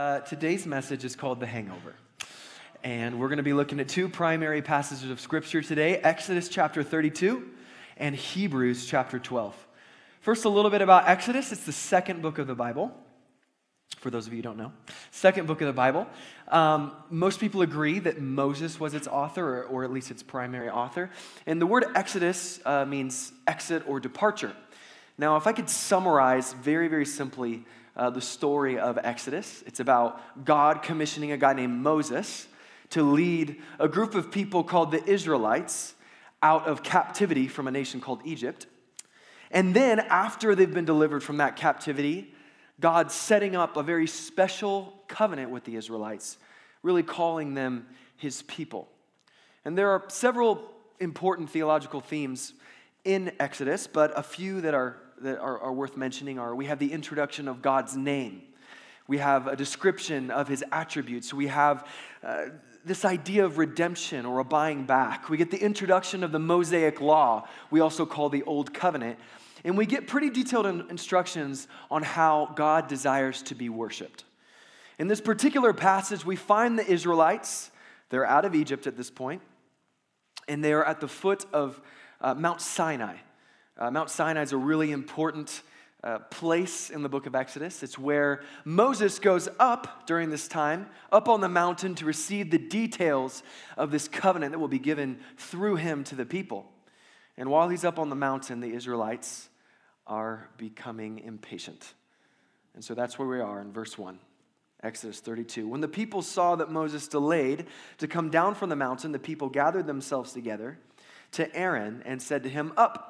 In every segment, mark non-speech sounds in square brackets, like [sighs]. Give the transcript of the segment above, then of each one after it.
Uh, today's message is called The Hangover. And we're going to be looking at two primary passages of Scripture today Exodus chapter 32 and Hebrews chapter 12. First, a little bit about Exodus. It's the second book of the Bible. For those of you who don't know, second book of the Bible. Um, most people agree that Moses was its author, or, or, at least its primary author. And the word Exodus uh, means exit or departure. Now, if I could summarize very, very simply uh, the story of Exodus. It's about God commissioning a guy named Moses to lead a group of people called the Israelites out of captivity from a nation called Egypt. And then, after they've been delivered from that captivity, God setting up a very special covenant with the Israelites, really calling them his people. And there are several important theological themes in Exodus, but a few that are that are, are worth mentioning are we have the introduction of God's name, we have a description of his attributes, we have uh, this idea of redemption or a buying back. We get the introduction of the Mosaic law, we also call the Old Covenant. And we get pretty detailed instructions on how God desires to be worshiped. In this particular passage, we find the Israelites. They're out of Egypt at this point, and they are at the foot of uh, Mount Sinai. Uh, Mount Sinai is a really important uh, place in the book of Exodus. It's where Moses goes up during this time, up on the mountain to receive the details of this covenant that will be given through him to the people. And while he's up on the mountain, the Israelites are becoming impatient. And so that's where we are in verse 1. Exodus 32. When the people saw that Moses delayed to come down from the mountain, the people gathered themselves together to Aaron and said to him, Up,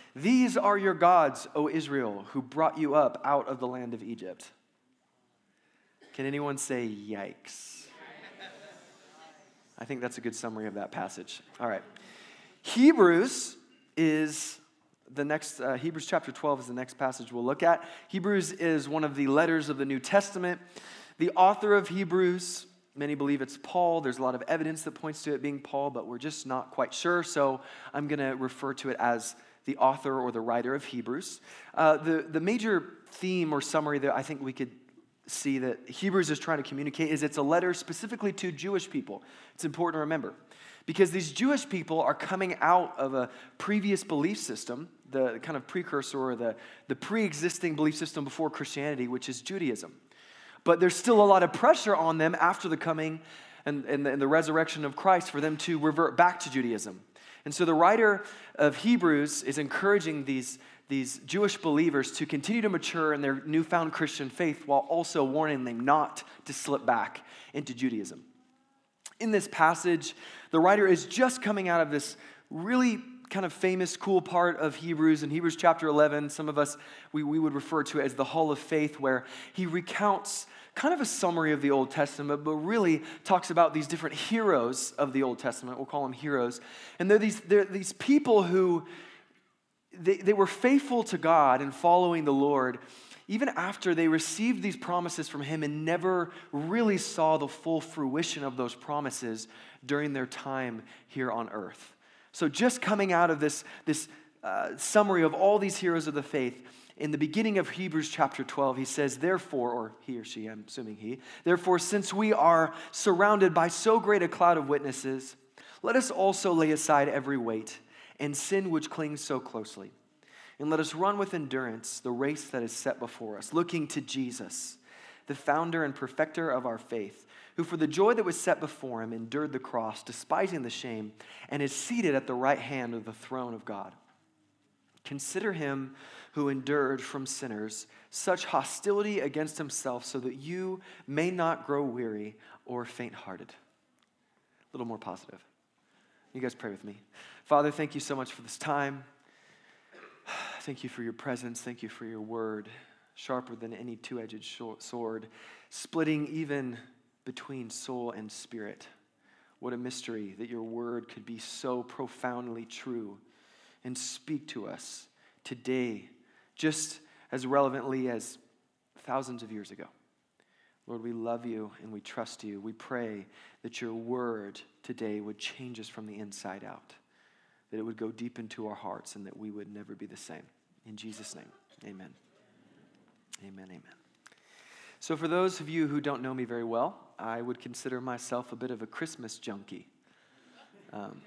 these are your gods, O Israel, who brought you up out of the land of Egypt. Can anyone say yikes? I think that's a good summary of that passage. All right. Hebrews is the next, uh, Hebrews chapter 12 is the next passage we'll look at. Hebrews is one of the letters of the New Testament. The author of Hebrews, many believe it's Paul. There's a lot of evidence that points to it being Paul, but we're just not quite sure. So I'm going to refer to it as the author or the writer of Hebrews. Uh, the, the major theme or summary that I think we could see that Hebrews is trying to communicate is it's a letter specifically to Jewish people. It's important to remember because these Jewish people are coming out of a previous belief system, the kind of precursor or the, the pre existing belief system before Christianity, which is Judaism. But there's still a lot of pressure on them after the coming and, and, the, and the resurrection of Christ for them to revert back to Judaism. And so the writer of Hebrews is encouraging these, these Jewish believers to continue to mature in their newfound Christian faith while also warning them not to slip back into Judaism. In this passage, the writer is just coming out of this really kind of famous, cool part of Hebrews. In Hebrews chapter 11, some of us, we, we would refer to it as the Hall of Faith, where he recounts kind of a summary of the Old Testament, but really talks about these different heroes of the Old Testament. We'll call them heroes. And they're these, they're these people who they, they were faithful to God and following the Lord even after they received these promises from Him and never really saw the full fruition of those promises during their time here on earth. So, just coming out of this, this uh, summary of all these heroes of the faith, in the beginning of Hebrews chapter 12, he says, Therefore, or he or she, I'm assuming he, therefore, since we are surrounded by so great a cloud of witnesses, let us also lay aside every weight and sin which clings so closely. And let us run with endurance the race that is set before us, looking to Jesus, the founder and perfecter of our faith, who for the joy that was set before him endured the cross, despising the shame, and is seated at the right hand of the throne of God. Consider him who endured from sinners such hostility against himself, so that you may not grow weary or faint hearted. A little more positive. You guys pray with me. Father, thank you so much for this time. [sighs] Thank you for your presence. Thank you for your word, sharper than any two edged sword, splitting even between soul and spirit. What a mystery that your word could be so profoundly true and speak to us today, just as relevantly as thousands of years ago. Lord, we love you and we trust you. We pray that your word today would change us from the inside out, that it would go deep into our hearts, and that we would never be the same. In Jesus' name, amen. Amen, amen. So, for those of you who don't know me very well, I would consider myself a bit of a Christmas junkie. Um,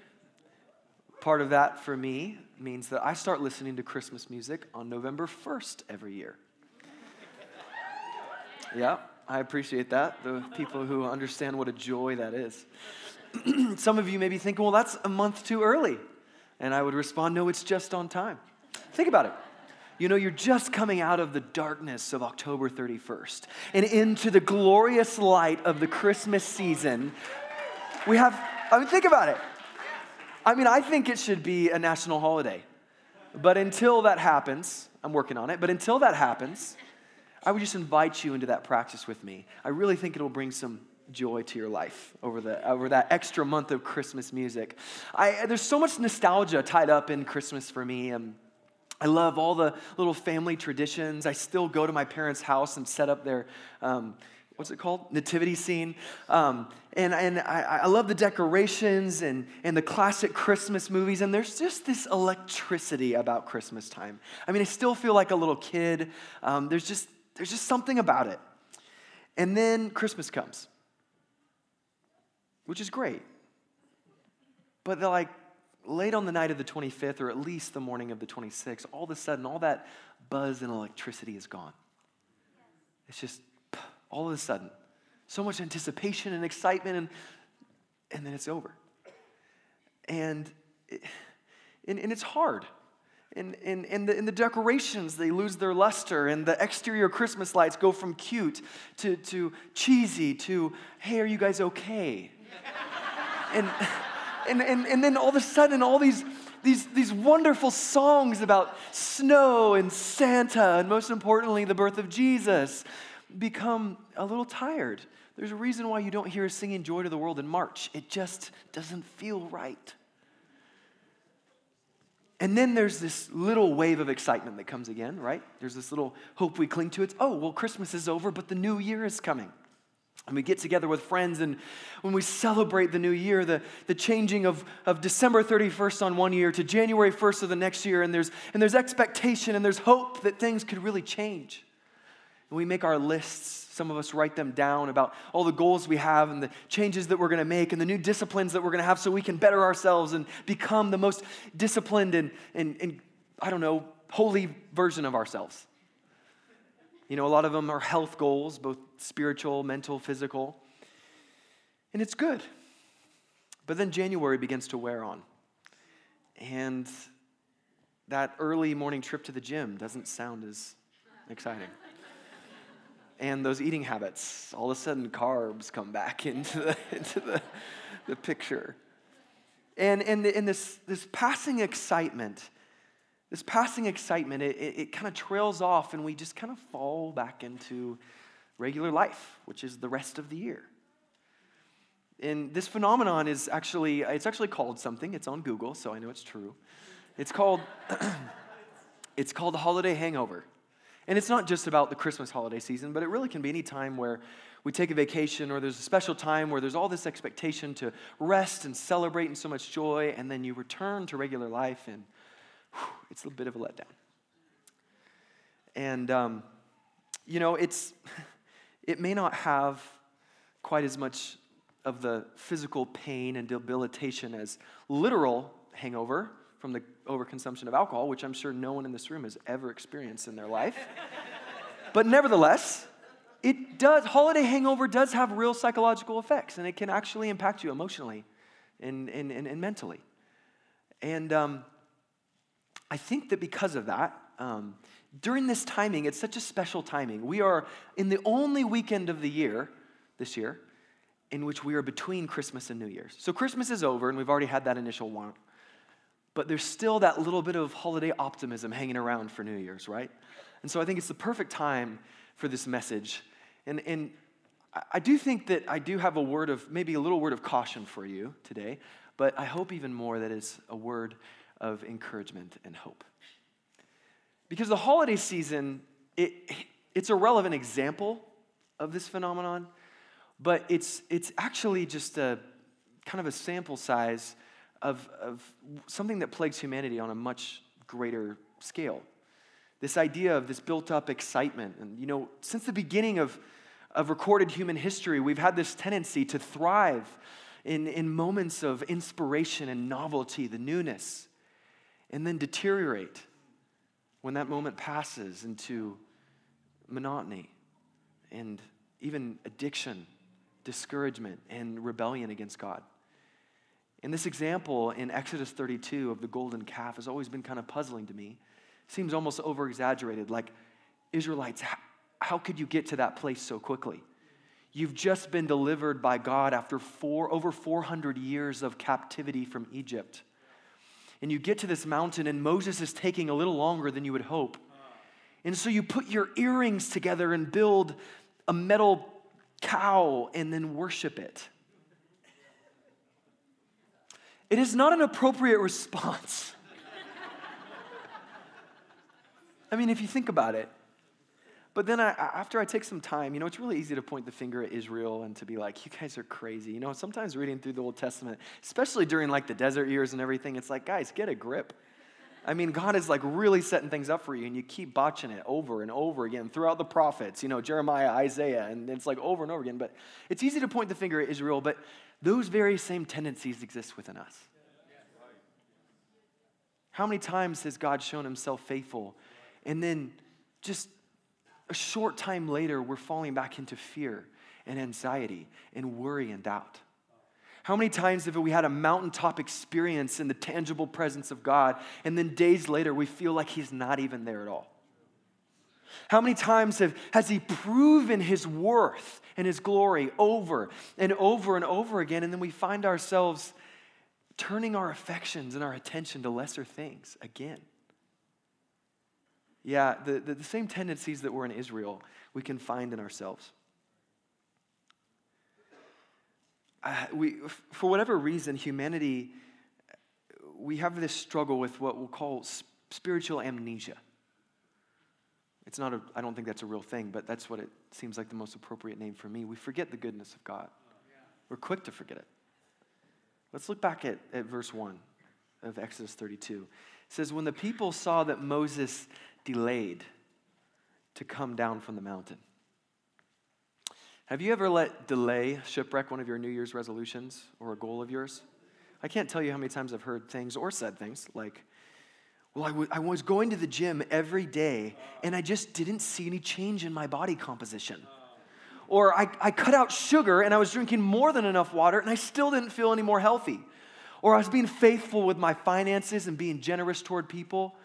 part of that for me means that I start listening to Christmas music on November 1st every year. Yeah, I appreciate that. The people who understand what a joy that is. [clears throat] Some of you may be thinking, well, that's a month too early. And I would respond, no, it's just on time. Think about it. You know, you're just coming out of the darkness of October 31st and into the glorious light of the Christmas season. We have, I mean, think about it. I mean, I think it should be a national holiday. But until that happens, I'm working on it, but until that happens, I would just invite you into that practice with me. I really think it'll bring some joy to your life over, the, over that extra month of Christmas music. I, there's so much nostalgia tied up in Christmas for me. And I love all the little family traditions. I still go to my parents' house and set up their. Um, what's it called? Nativity scene. Um, and and I, I, love the decorations and, and the classic Christmas movies. And there's just this electricity about Christmas time. I mean, I still feel like a little kid. Um, there's just there's just something about it. And then Christmas comes, which is great. But they're like late on the night of the 25th, or at least the morning of the 26th, all of a sudden, all that buzz and electricity is gone. It's just all of a sudden, so much anticipation and excitement, and, and then it's over. And, it, and, and it's hard and, and, and, the, and the decorations, they lose their luster, and the exterior Christmas lights go from cute to, to cheesy to, hey, are you guys okay? [laughs] and, and, and, and then all of a sudden, all these, these, these wonderful songs about snow and Santa, and most importantly, the birth of Jesus, become a little tired. There's a reason why you don't hear us singing Joy to the World in March. It just doesn't feel right. And then there's this little wave of excitement that comes again, right? There's this little hope we cling to. It's, oh, well, Christmas is over, but the new year is coming. And we get together with friends, and when we celebrate the new year, the, the changing of, of December 31st on one year to January 1st of the next year, and there's, and there's expectation and there's hope that things could really change. And we make our lists some of us write them down about all the goals we have and the changes that we're going to make and the new disciplines that we're going to have so we can better ourselves and become the most disciplined and, and, and, I don't know, holy version of ourselves. You know, a lot of them are health goals, both spiritual, mental, physical. And it's good. But then January begins to wear on. And that early morning trip to the gym doesn't sound as exciting and those eating habits, all of a sudden carbs come back [laughs] into the, into the, the picture. And, and, and this, this passing excitement, this passing excitement, it, it, it kind of trails off and we just kind of fall back into regular life, which is the rest of the year. And this phenomenon is actually, it's actually called something. It's on Google, so I know it's true. It's called, [clears throat] it's called the holiday hangover. And it's not just about the Christmas holiday season, but it really can be any time where we take a vacation or there's a special time where there's all this expectation to rest and celebrate and so much joy, and then you return to regular life and whew, it's a bit of a letdown. And, um, you know, it's, [laughs] it may not have quite as much of the physical pain and debilitation as literal hangover from the overconsumption of alcohol, which I'm sure no one in this room has ever experienced in their life. [laughs] but nevertheless, it does, holiday hangover does have real psychological effects, and it can actually impact you emotionally and, and, and, and mentally. And um, I think that because of that, um, during this timing, it's such a special timing. We are in the only weekend of the year this year in which we are between Christmas and New Year's. So Christmas is over, and we've already had that initial but there's still that little bit of holiday optimism hanging around for New Year's, right? And so I think it's the perfect time for this message. And, and I- do think that I do have a word of, maybe a little word of caution for you today, but I hope even more that it's a word of encouragement and hope. Because the holiday season, it, it's a relevant example of this phenomenon, but it's, it's actually just a kind of a sample size of, of something that plagues humanity on a much greater scale. This idea of this built up excitement. And, you know, since the beginning of, of recorded human history, we've had this tendency to thrive in, in moments of inspiration and novelty, the newness, and then deteriorate when that moment passes into monotony and even addiction, discouragement, and rebellion against God. And this example in Exodus 32 of the golden calf has always been kind of puzzling to me. Seems almost over exaggerated. Like, Israelites, how, how could you get to that place so quickly? You've just been delivered by God after four, over 400 years of captivity from Egypt. And you get to this mountain, and Moses is taking a little longer than you would hope. And so you put your earrings together and build a metal cow and then worship it. It is not an appropriate response. [laughs] I mean, if you think about it. But then I, after I take some time, you know, it's really easy to point the finger at Israel and to be like, you guys are crazy. You know, sometimes reading through the Old Testament, especially during like the desert years and everything, it's like, guys, get a grip. I mean, God is like really setting things up for you, and you keep botching it over and over again throughout the prophets, you know, Jeremiah, Isaiah, and it's like over and over again. But it's easy to point the finger at Israel, but those very same tendencies exist within us. How many times has God shown himself faithful? And then just a short time later, we're falling back into fear and anxiety and worry and doubt. How many times have we had a mountaintop experience in the tangible presence of God, and then days later we feel like He's not even there at all? How many times have, has He proven His worth and His glory over and over and over again, and then we find ourselves turning our affections and our attention to lesser things again? Yeah, the, the, the same tendencies that were in Israel, we can find in ourselves. Uh, we, for whatever reason, humanity, we have this struggle with what we'll call spiritual amnesia. It's not a, I don't think that's a real thing, but that's what it seems like the most appropriate name for me. We forget the goodness of God. We're quick to forget it. Let's look back at, at verse 1 of Exodus 32. It says, When the people saw that Moses delayed to come down from the mountain. Have you ever let delay shipwreck one of your New Year's resolutions or a goal of yours? I can't tell you how many times I've heard things or said things like, well, I, w- I was going to the gym every day and I just didn't see any change in my body composition. Or I, I cut out sugar and I was drinking more than enough water and I still didn't feel any more healthy. Or I was being faithful with my finances and being generous toward people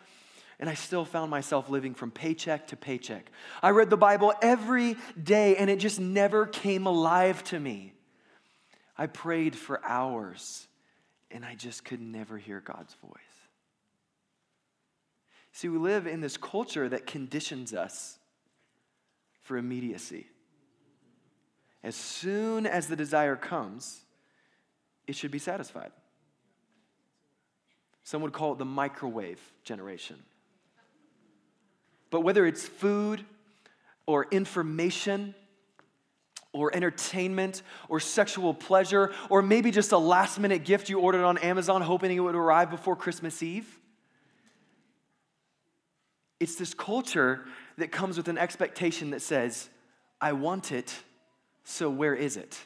and I still found myself living from paycheck to paycheck. I read the Bible every day, and it just never came alive to me. I prayed for hours, and I just could never hear God's voice. See, we live in this culture that conditions us for immediacy. As soon as the desire comes, it should be satisfied. Some would call it the microwave generation. But whether it's food or information or entertainment or sexual pleasure or maybe just a last minute gift you ordered on Amazon hoping it would arrive before Christmas Eve, it's this culture that comes with an expectation that says, I want it, so where is it?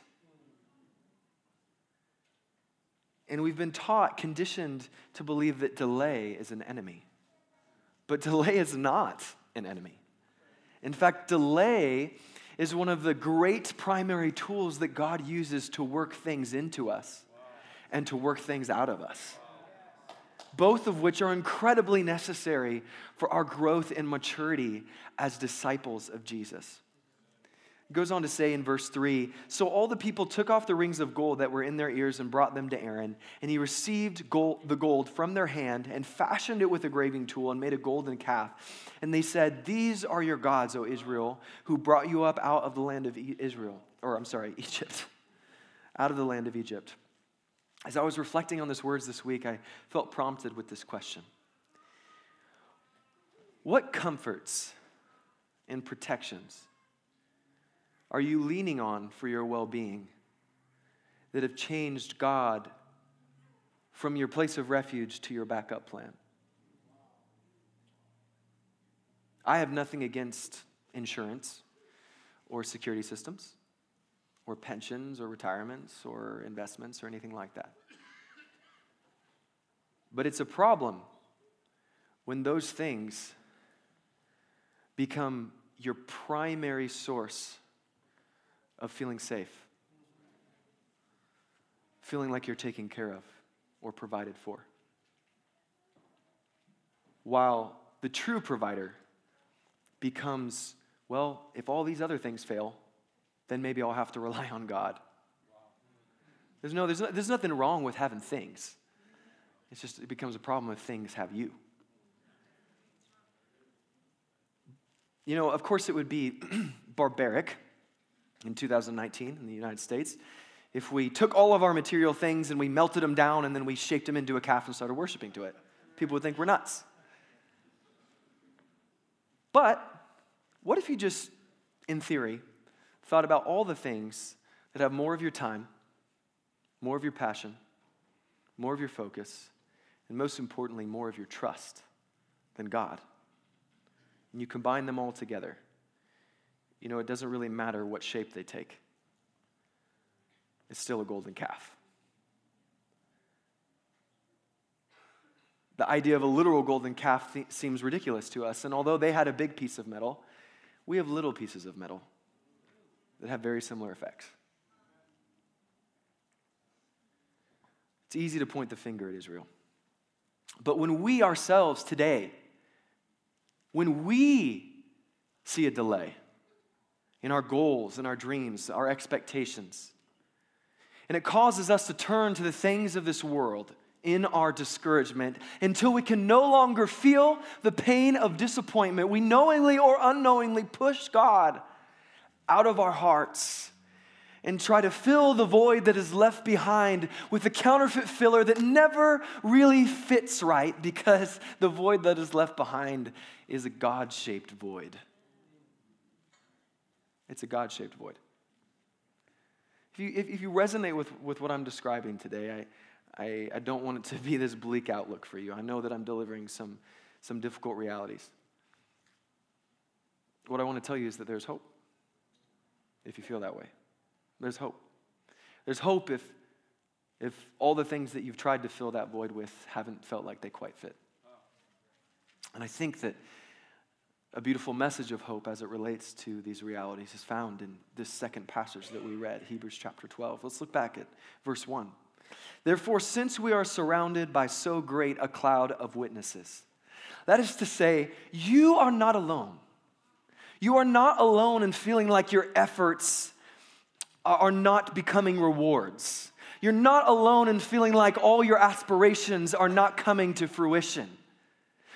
And we've been taught, conditioned to believe that delay is an enemy. But delay is not an enemy. In fact, delay is one of the great primary tools that God uses to work things into us and to work things out of us. Both of which are incredibly necessary for our growth and maturity as disciples of Jesus It goes on to say in verse 3 So all the people took off the rings of gold that were in their ears and brought them to Aaron, and he received gold, the gold from their hand and fashioned it with a graving tool and made a golden calf. And they said, These are your gods, O Israel, who brought you up out of the land of Israel or I'm sorry, [laughs] Egypt, out of the land of Egypt. As I was reflecting on these words this week, I felt prompted with this question What comforts and protections are you leaning on for your well being that have changed God from your place of refuge to your backup plan? I have nothing against insurance or security systems or pensions or retirements or investments or anything like that. But it's a problem when those things become your primary source of feeling safe, feeling like you're taken care of or provided for. While the true provider becomes, well, if all these other things fail, then maybe I'll have to rely on God. There's, no, there's, no, there's nothing wrong with having things. It's just, it becomes a problem if things have you. You know, of course, it would be [clears throat] barbaric in 2019 in the United States if we took all of our material things and we melted them down and then we shaped them into a calf and started worshiping to it. People would think we're nuts. But what if you just, in theory, thought about all the things that have more of your time, more of your passion, more of your focus, and most importantly, more of your trust than God. And you combine them all together. You know, it doesn't really matter what shape they take, it's still a golden calf. The idea of a literal golden calf th- seems ridiculous to us, and although they had a big piece of metal, we have little pieces of metal that have very similar effects. It's easy to point the finger at Israel. But when we ourselves today, when we see a delay in our goals, in our dreams, our expectations, and it causes us to turn to the things of this world in our discouragement until we can no longer feel the pain of disappointment, we knowingly or unknowingly push God out of our hearts and try to fill the void that is left behind with a counterfeit filler that never really fits right because the void that is left behind is a God shaped void. It's a God shaped void. If you, if, if, you resonate with, with what I'm describing today, I, I, I don't want it to be this bleak outlook for you. I know that I'm delivering some, some difficult realities. What I want to tell you is that there's hope if you feel that way. There's hope. There's hope if, if all the things that you've tried to fill that void with haven't felt like they quite fit. And I think that a beautiful message of hope as it relates to these realities is found in this second passage that we read, Hebrews chapter 12. Let's look back at verse 1. Therefore, since we are surrounded by so great a cloud of witnesses, that is to say, you are not alone. You are not alone in feeling like your efforts are not becoming rewards. You're not alone in feeling like all your aspirations are not coming to fruition.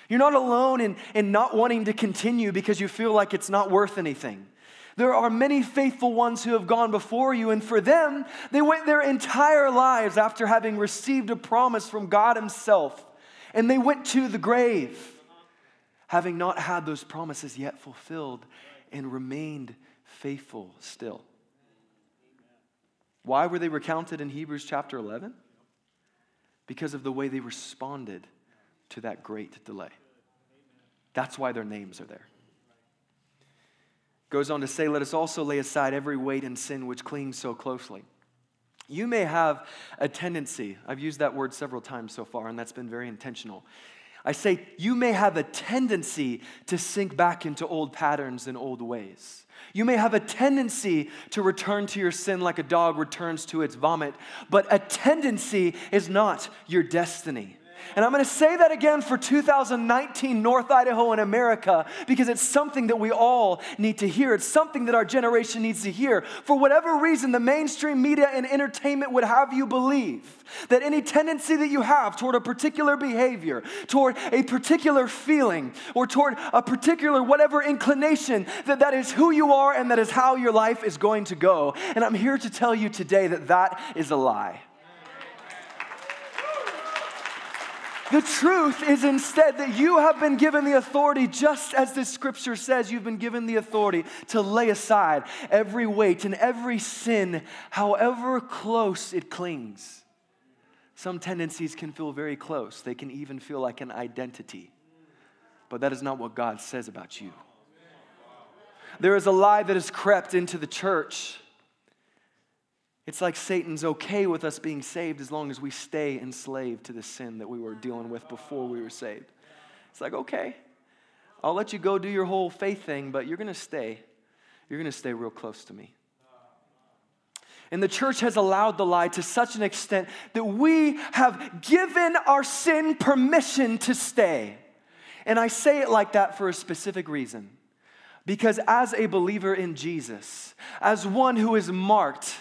You're not alone in, in not wanting to continue because you feel like it's not worth anything. There are many faithful ones who have gone before you, and for them, they went their entire lives after having received a promise from God Himself, and they went to the grave, having not had those promises yet fulfilled, and remained faithful still. Why were they recounted in Hebrews chapter 11? Because of the way they responded to that great delay. That's why their names are there. Goes on to say, Let us also lay aside every weight and sin which clings so closely. You may have a tendency, I've used that word several times so far, and that's been very intentional. I say, you may have a tendency to sink back into old patterns and old ways. You may have a tendency to return to your sin like a dog returns to its vomit, but a tendency is not your destiny. And I'm going to say that again for 2019 North Idaho and America because it's something that we all need to hear. It's something that our generation needs to hear. For whatever reason, the mainstream media and entertainment would have you believe that any tendency that you have toward a particular behavior, toward a particular feeling, or toward a particular whatever inclination, that that is who you are and that is how your life is going to go. And I'm here to tell you today that that is a lie. The truth is instead that you have been given the authority, just as the scripture says, you've been given the authority to lay aside every weight and every sin, however close it clings. Some tendencies can feel very close, they can even feel like an identity. But that is not what God says about you. There is a lie that has crept into the church it's like Satan's okay with us being saved as long as we stay enslaved to the sin that we were dealing with before we were saved. It's like, okay, I'll let you go do your whole faith thing, but you're going to stay. You're going to stay real close to me. And the church has allowed the lie to such an extent that we have given our sin permission to stay. And I say it like that for a specific reason. Because as a believer in Jesus, as one who is marked,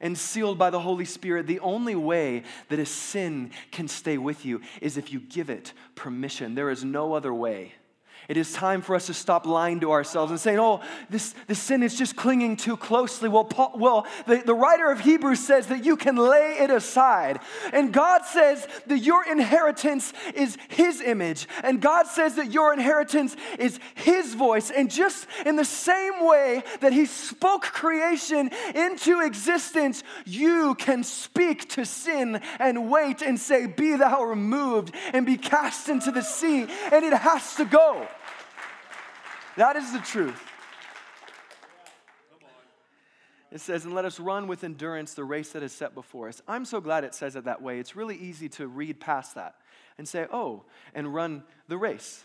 and sealed by the Holy Spirit, the only way that a sin can stay with you is if you give it permission. There is no other way. It is time for us to stop lying to ourselves and saying, oh, this, this sin is just clinging too closely. Well, Paul, well the, the writer of Hebrews says that you can lay it aside. And God says that your inheritance is His image. And God says that your inheritance is His voice. And just in the same way that He spoke creation into existence, you can speak to sin and weight and say, Be thou removed and be cast into the sea. And it has to go. That is the truth. It says, and let us run with endurance the race that is set before us. I'm so glad it says it that way. It's really easy to read past that and say, oh, and run the race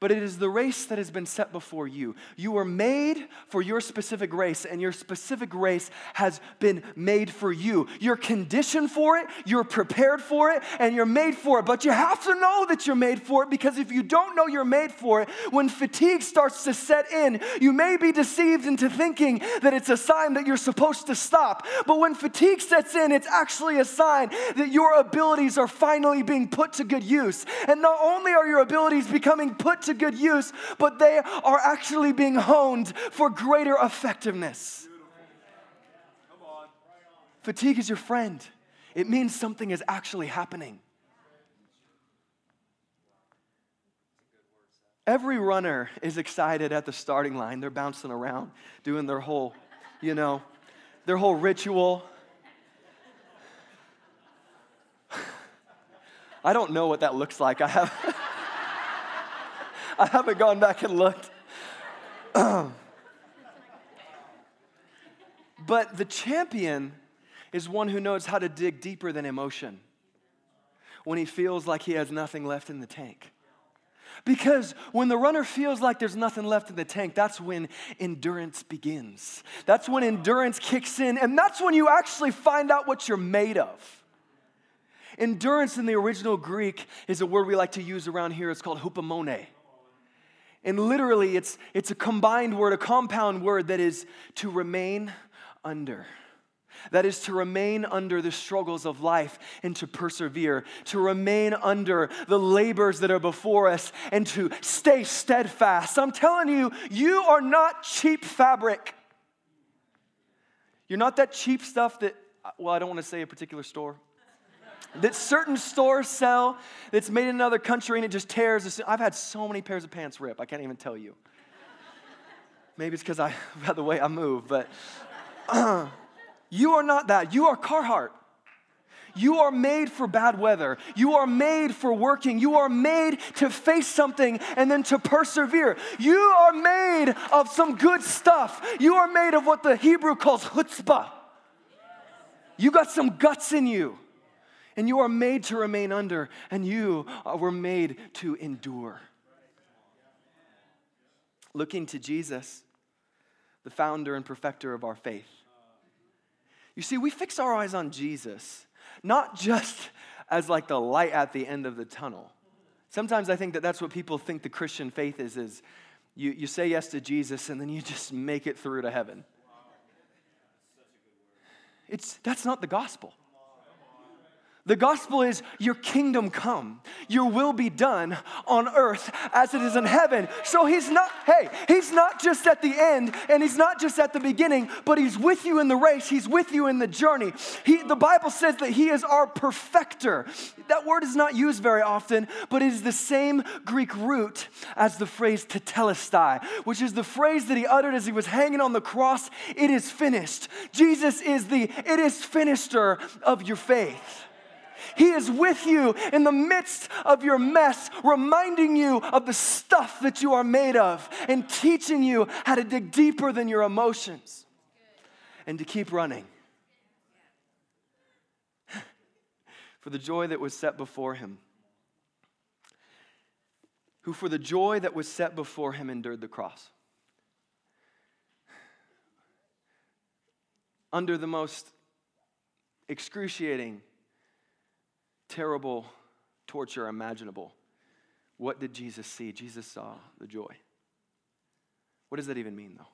but it is the race that has been set before you. You were made for your specific race, and your specific race has been made for you. You're conditioned for it, you're prepared for it, and you're made for it. But you have to know that you're made for it because if you don't know you're made for it, when fatigue starts to set in, you may be deceived into thinking that it's a sign that you're supposed to stop. But when fatigue sets in, it's actually a sign that your abilities are finally being put to good use. And not only are your abilities becoming put to to good use, but they are actually being honed for greater effectiveness. Fatigue is your friend, it means something is actually happening. Every runner is excited at the starting line. They're bouncing around, doing their whole, you know, their whole ritual. [sighs] I don't know what that looks like. I have [laughs] I haven't gone back and looked. [clears throat] but the champion is one who knows how to dig deeper than emotion when he feels like he has nothing left in the tank. Because when the runner feels like there's nothing left in the tank, that's when endurance begins. That's when endurance kicks in, and that's when you actually find out what you're made of. Endurance in the original Greek is a word we like to use around here. It's called hupomone. And literally, it's, it's a combined word, a compound word that is to remain under. That is to remain under the struggles of life and to persevere, to remain under the labors that are before us and to stay steadfast. I'm telling you, you are not cheap fabric. You're not that cheap stuff that, well, I don't want to say a particular store that certain stores sell that's made in another country and it just tears. I've had so many pairs of pants rip, I can't even tell you. Maybe it's because I [laughs] by the way I move, but uh, [clears throat] you are not that. You are Carhartt. You are made for bad weather. You are made for working. You are made to face something and then to persevere. You are made of some good stuff. You are made of what the Hebrew calls chutzpah. You got some guts in you and you are made to remain under, and you uh, were made to endure. Looking to Jesus, the founder and perfecter of our faith. You see, we fix our eyes on Jesus, not just as like the light at the end of the tunnel. Sometimes I think that that's what people think the Christian faith is, is you, you say yes to Jesus and then you just make it through to heaven. It's, that's not the gospel. The gospel is your kingdom come, your will be done on earth as it is in heaven. So he's not, hey, he's not just at the end and he's not just at the beginning, but he's with you in the race, he's with you in the journey. He, the Bible says that he is our perfecter. That word is not used very often, but it is the same Greek root as the phrase tetelestai, which is the phrase that he uttered as he was hanging on the cross. It is finished. Jesus is the it is finisher of your faith. He is with you in the midst of your mess, reminding you of the stuff that you are made of and teaching you how to dig deeper than your emotions and to keep running. [laughs] For the joy that was set before him, who for the joy that was set before him endured the cross. Under the most excruciating terrible torture imaginable. What did Jesus see? Jesus saw the joy. What does that even mean, though?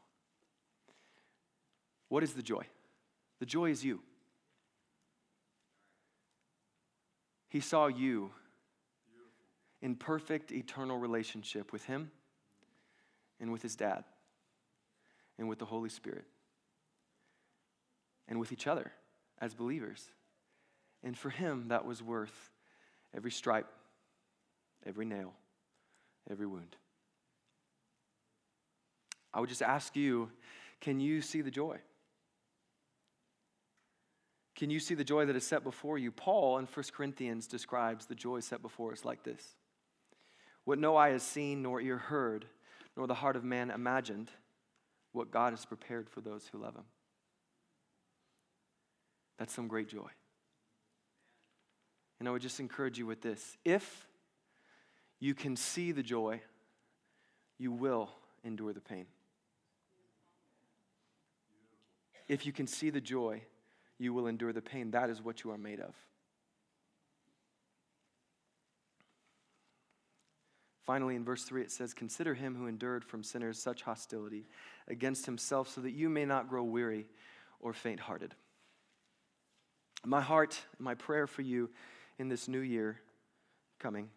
What is the joy? The joy is you. He saw you in perfect eternal relationship with Him and with His dad and with the Holy Spirit and with each other as believers. And for him, that was worth every stripe, every nail, every wound. I would just ask you can you see the joy? Can you see the joy that is set before you? Paul in 1 Corinthians describes the joy set before us like this What no eye has seen, nor ear heard, nor the heart of man imagined, what God has prepared for those who love him. That's some great joy. And I would just encourage you with this if you can see the joy, you will endure the pain. If you can see the joy, you will endure the pain. That is what you are made of. Finally, in verse 3, it says, Consider him who endured from sinners such hostility against himself, so that you may not grow weary or faint hearted. My heart, my prayer for you in this new year coming,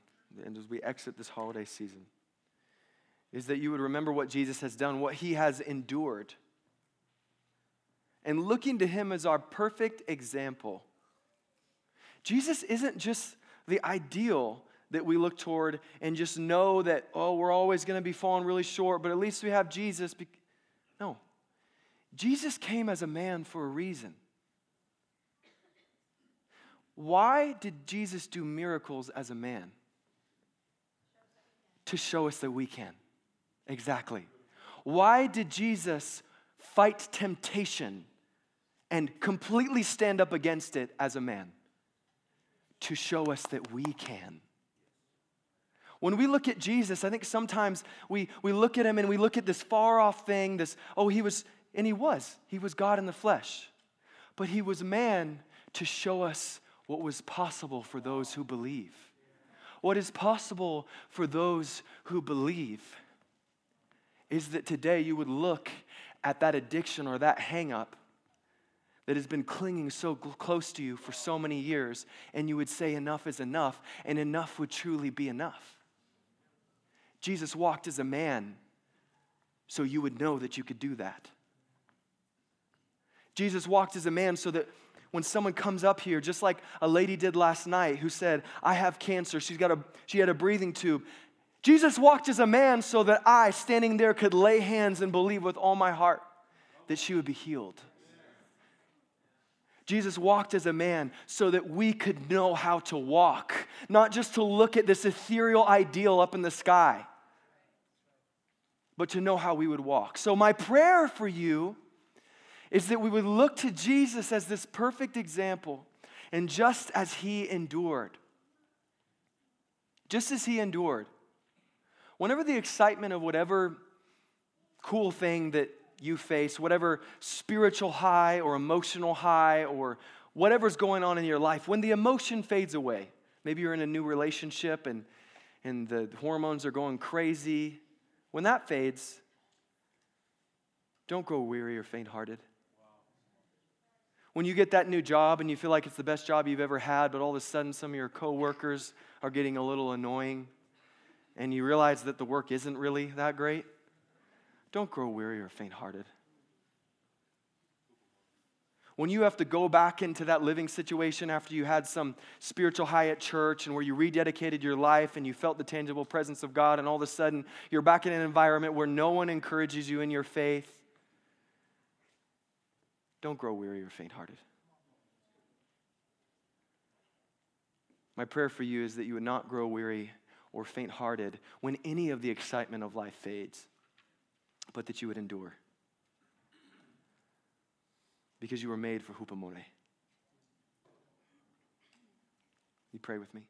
and as we exit this holiday season, is that you would remember what Jesus has done, what he has endured, and looking to him as our perfect example. Jesus isn't just the ideal that we look toward and just know that, oh, we're always going to be falling really short, but at least we have Jesus. No. Jesus came as a man for a reason. Why did Jesus do miracles as a man? To show us that we can. Exactly. Why did Jesus fight temptation and completely stand up against it as a man? To show us that we can. When we look at Jesus, I think sometimes we, we look at him and we look at this far off thing, this, oh, he was, and he was. He was God in the flesh. But he was man to show us what was possible for those who believe. What is possible for those who believe is that today you would look at that addiction or that hangup that has been clinging so close to you for so many years, and you would say, Enough is enough, and enough would truly be enough. Jesus walked as a man, so you would know that you could do that. Jesus walked as a man so that when someone comes up here, just like a lady did last night who said, I have cancer. She's got a, she had a breathing tube. Jesus walked as a man so that I, standing there, could lay hands and believe with all my heart that she would be healed. Jesus walked as a man so that we could know how to walk, not just to look at this ethereal ideal up in the sky, but to know how we would walk. So, my prayer for you is that we would look to Jesus as this perfect example, and just as he endured, just as he endured, whenever the excitement of whatever cool thing that you face, whatever spiritual high or emotional high or, whatever's going on in your life, when the emotion fades away, maybe you're in a new relationship and, and the hormones are going crazy, when that fades, don't grow weary or faint hearted. When you get that new job and you feel like it's the best job you've ever had, but all of a sudden some of your coworkers are getting a little annoying and you realize that the work isn't really that great, don't grow weary or faint hearted. When you have to go back into that living situation after you had some spiritual high at church and where you rededicated your life and you felt the tangible presence of God, and all of a sudden you're back in an environment where no one encourages you in your faith, don't grow weary or faint hearted. My prayer for you is that you would not grow weary or faint hearted when any of the excitement of life fades, but that you would endure. Because you were made for hupomone. You pray with me.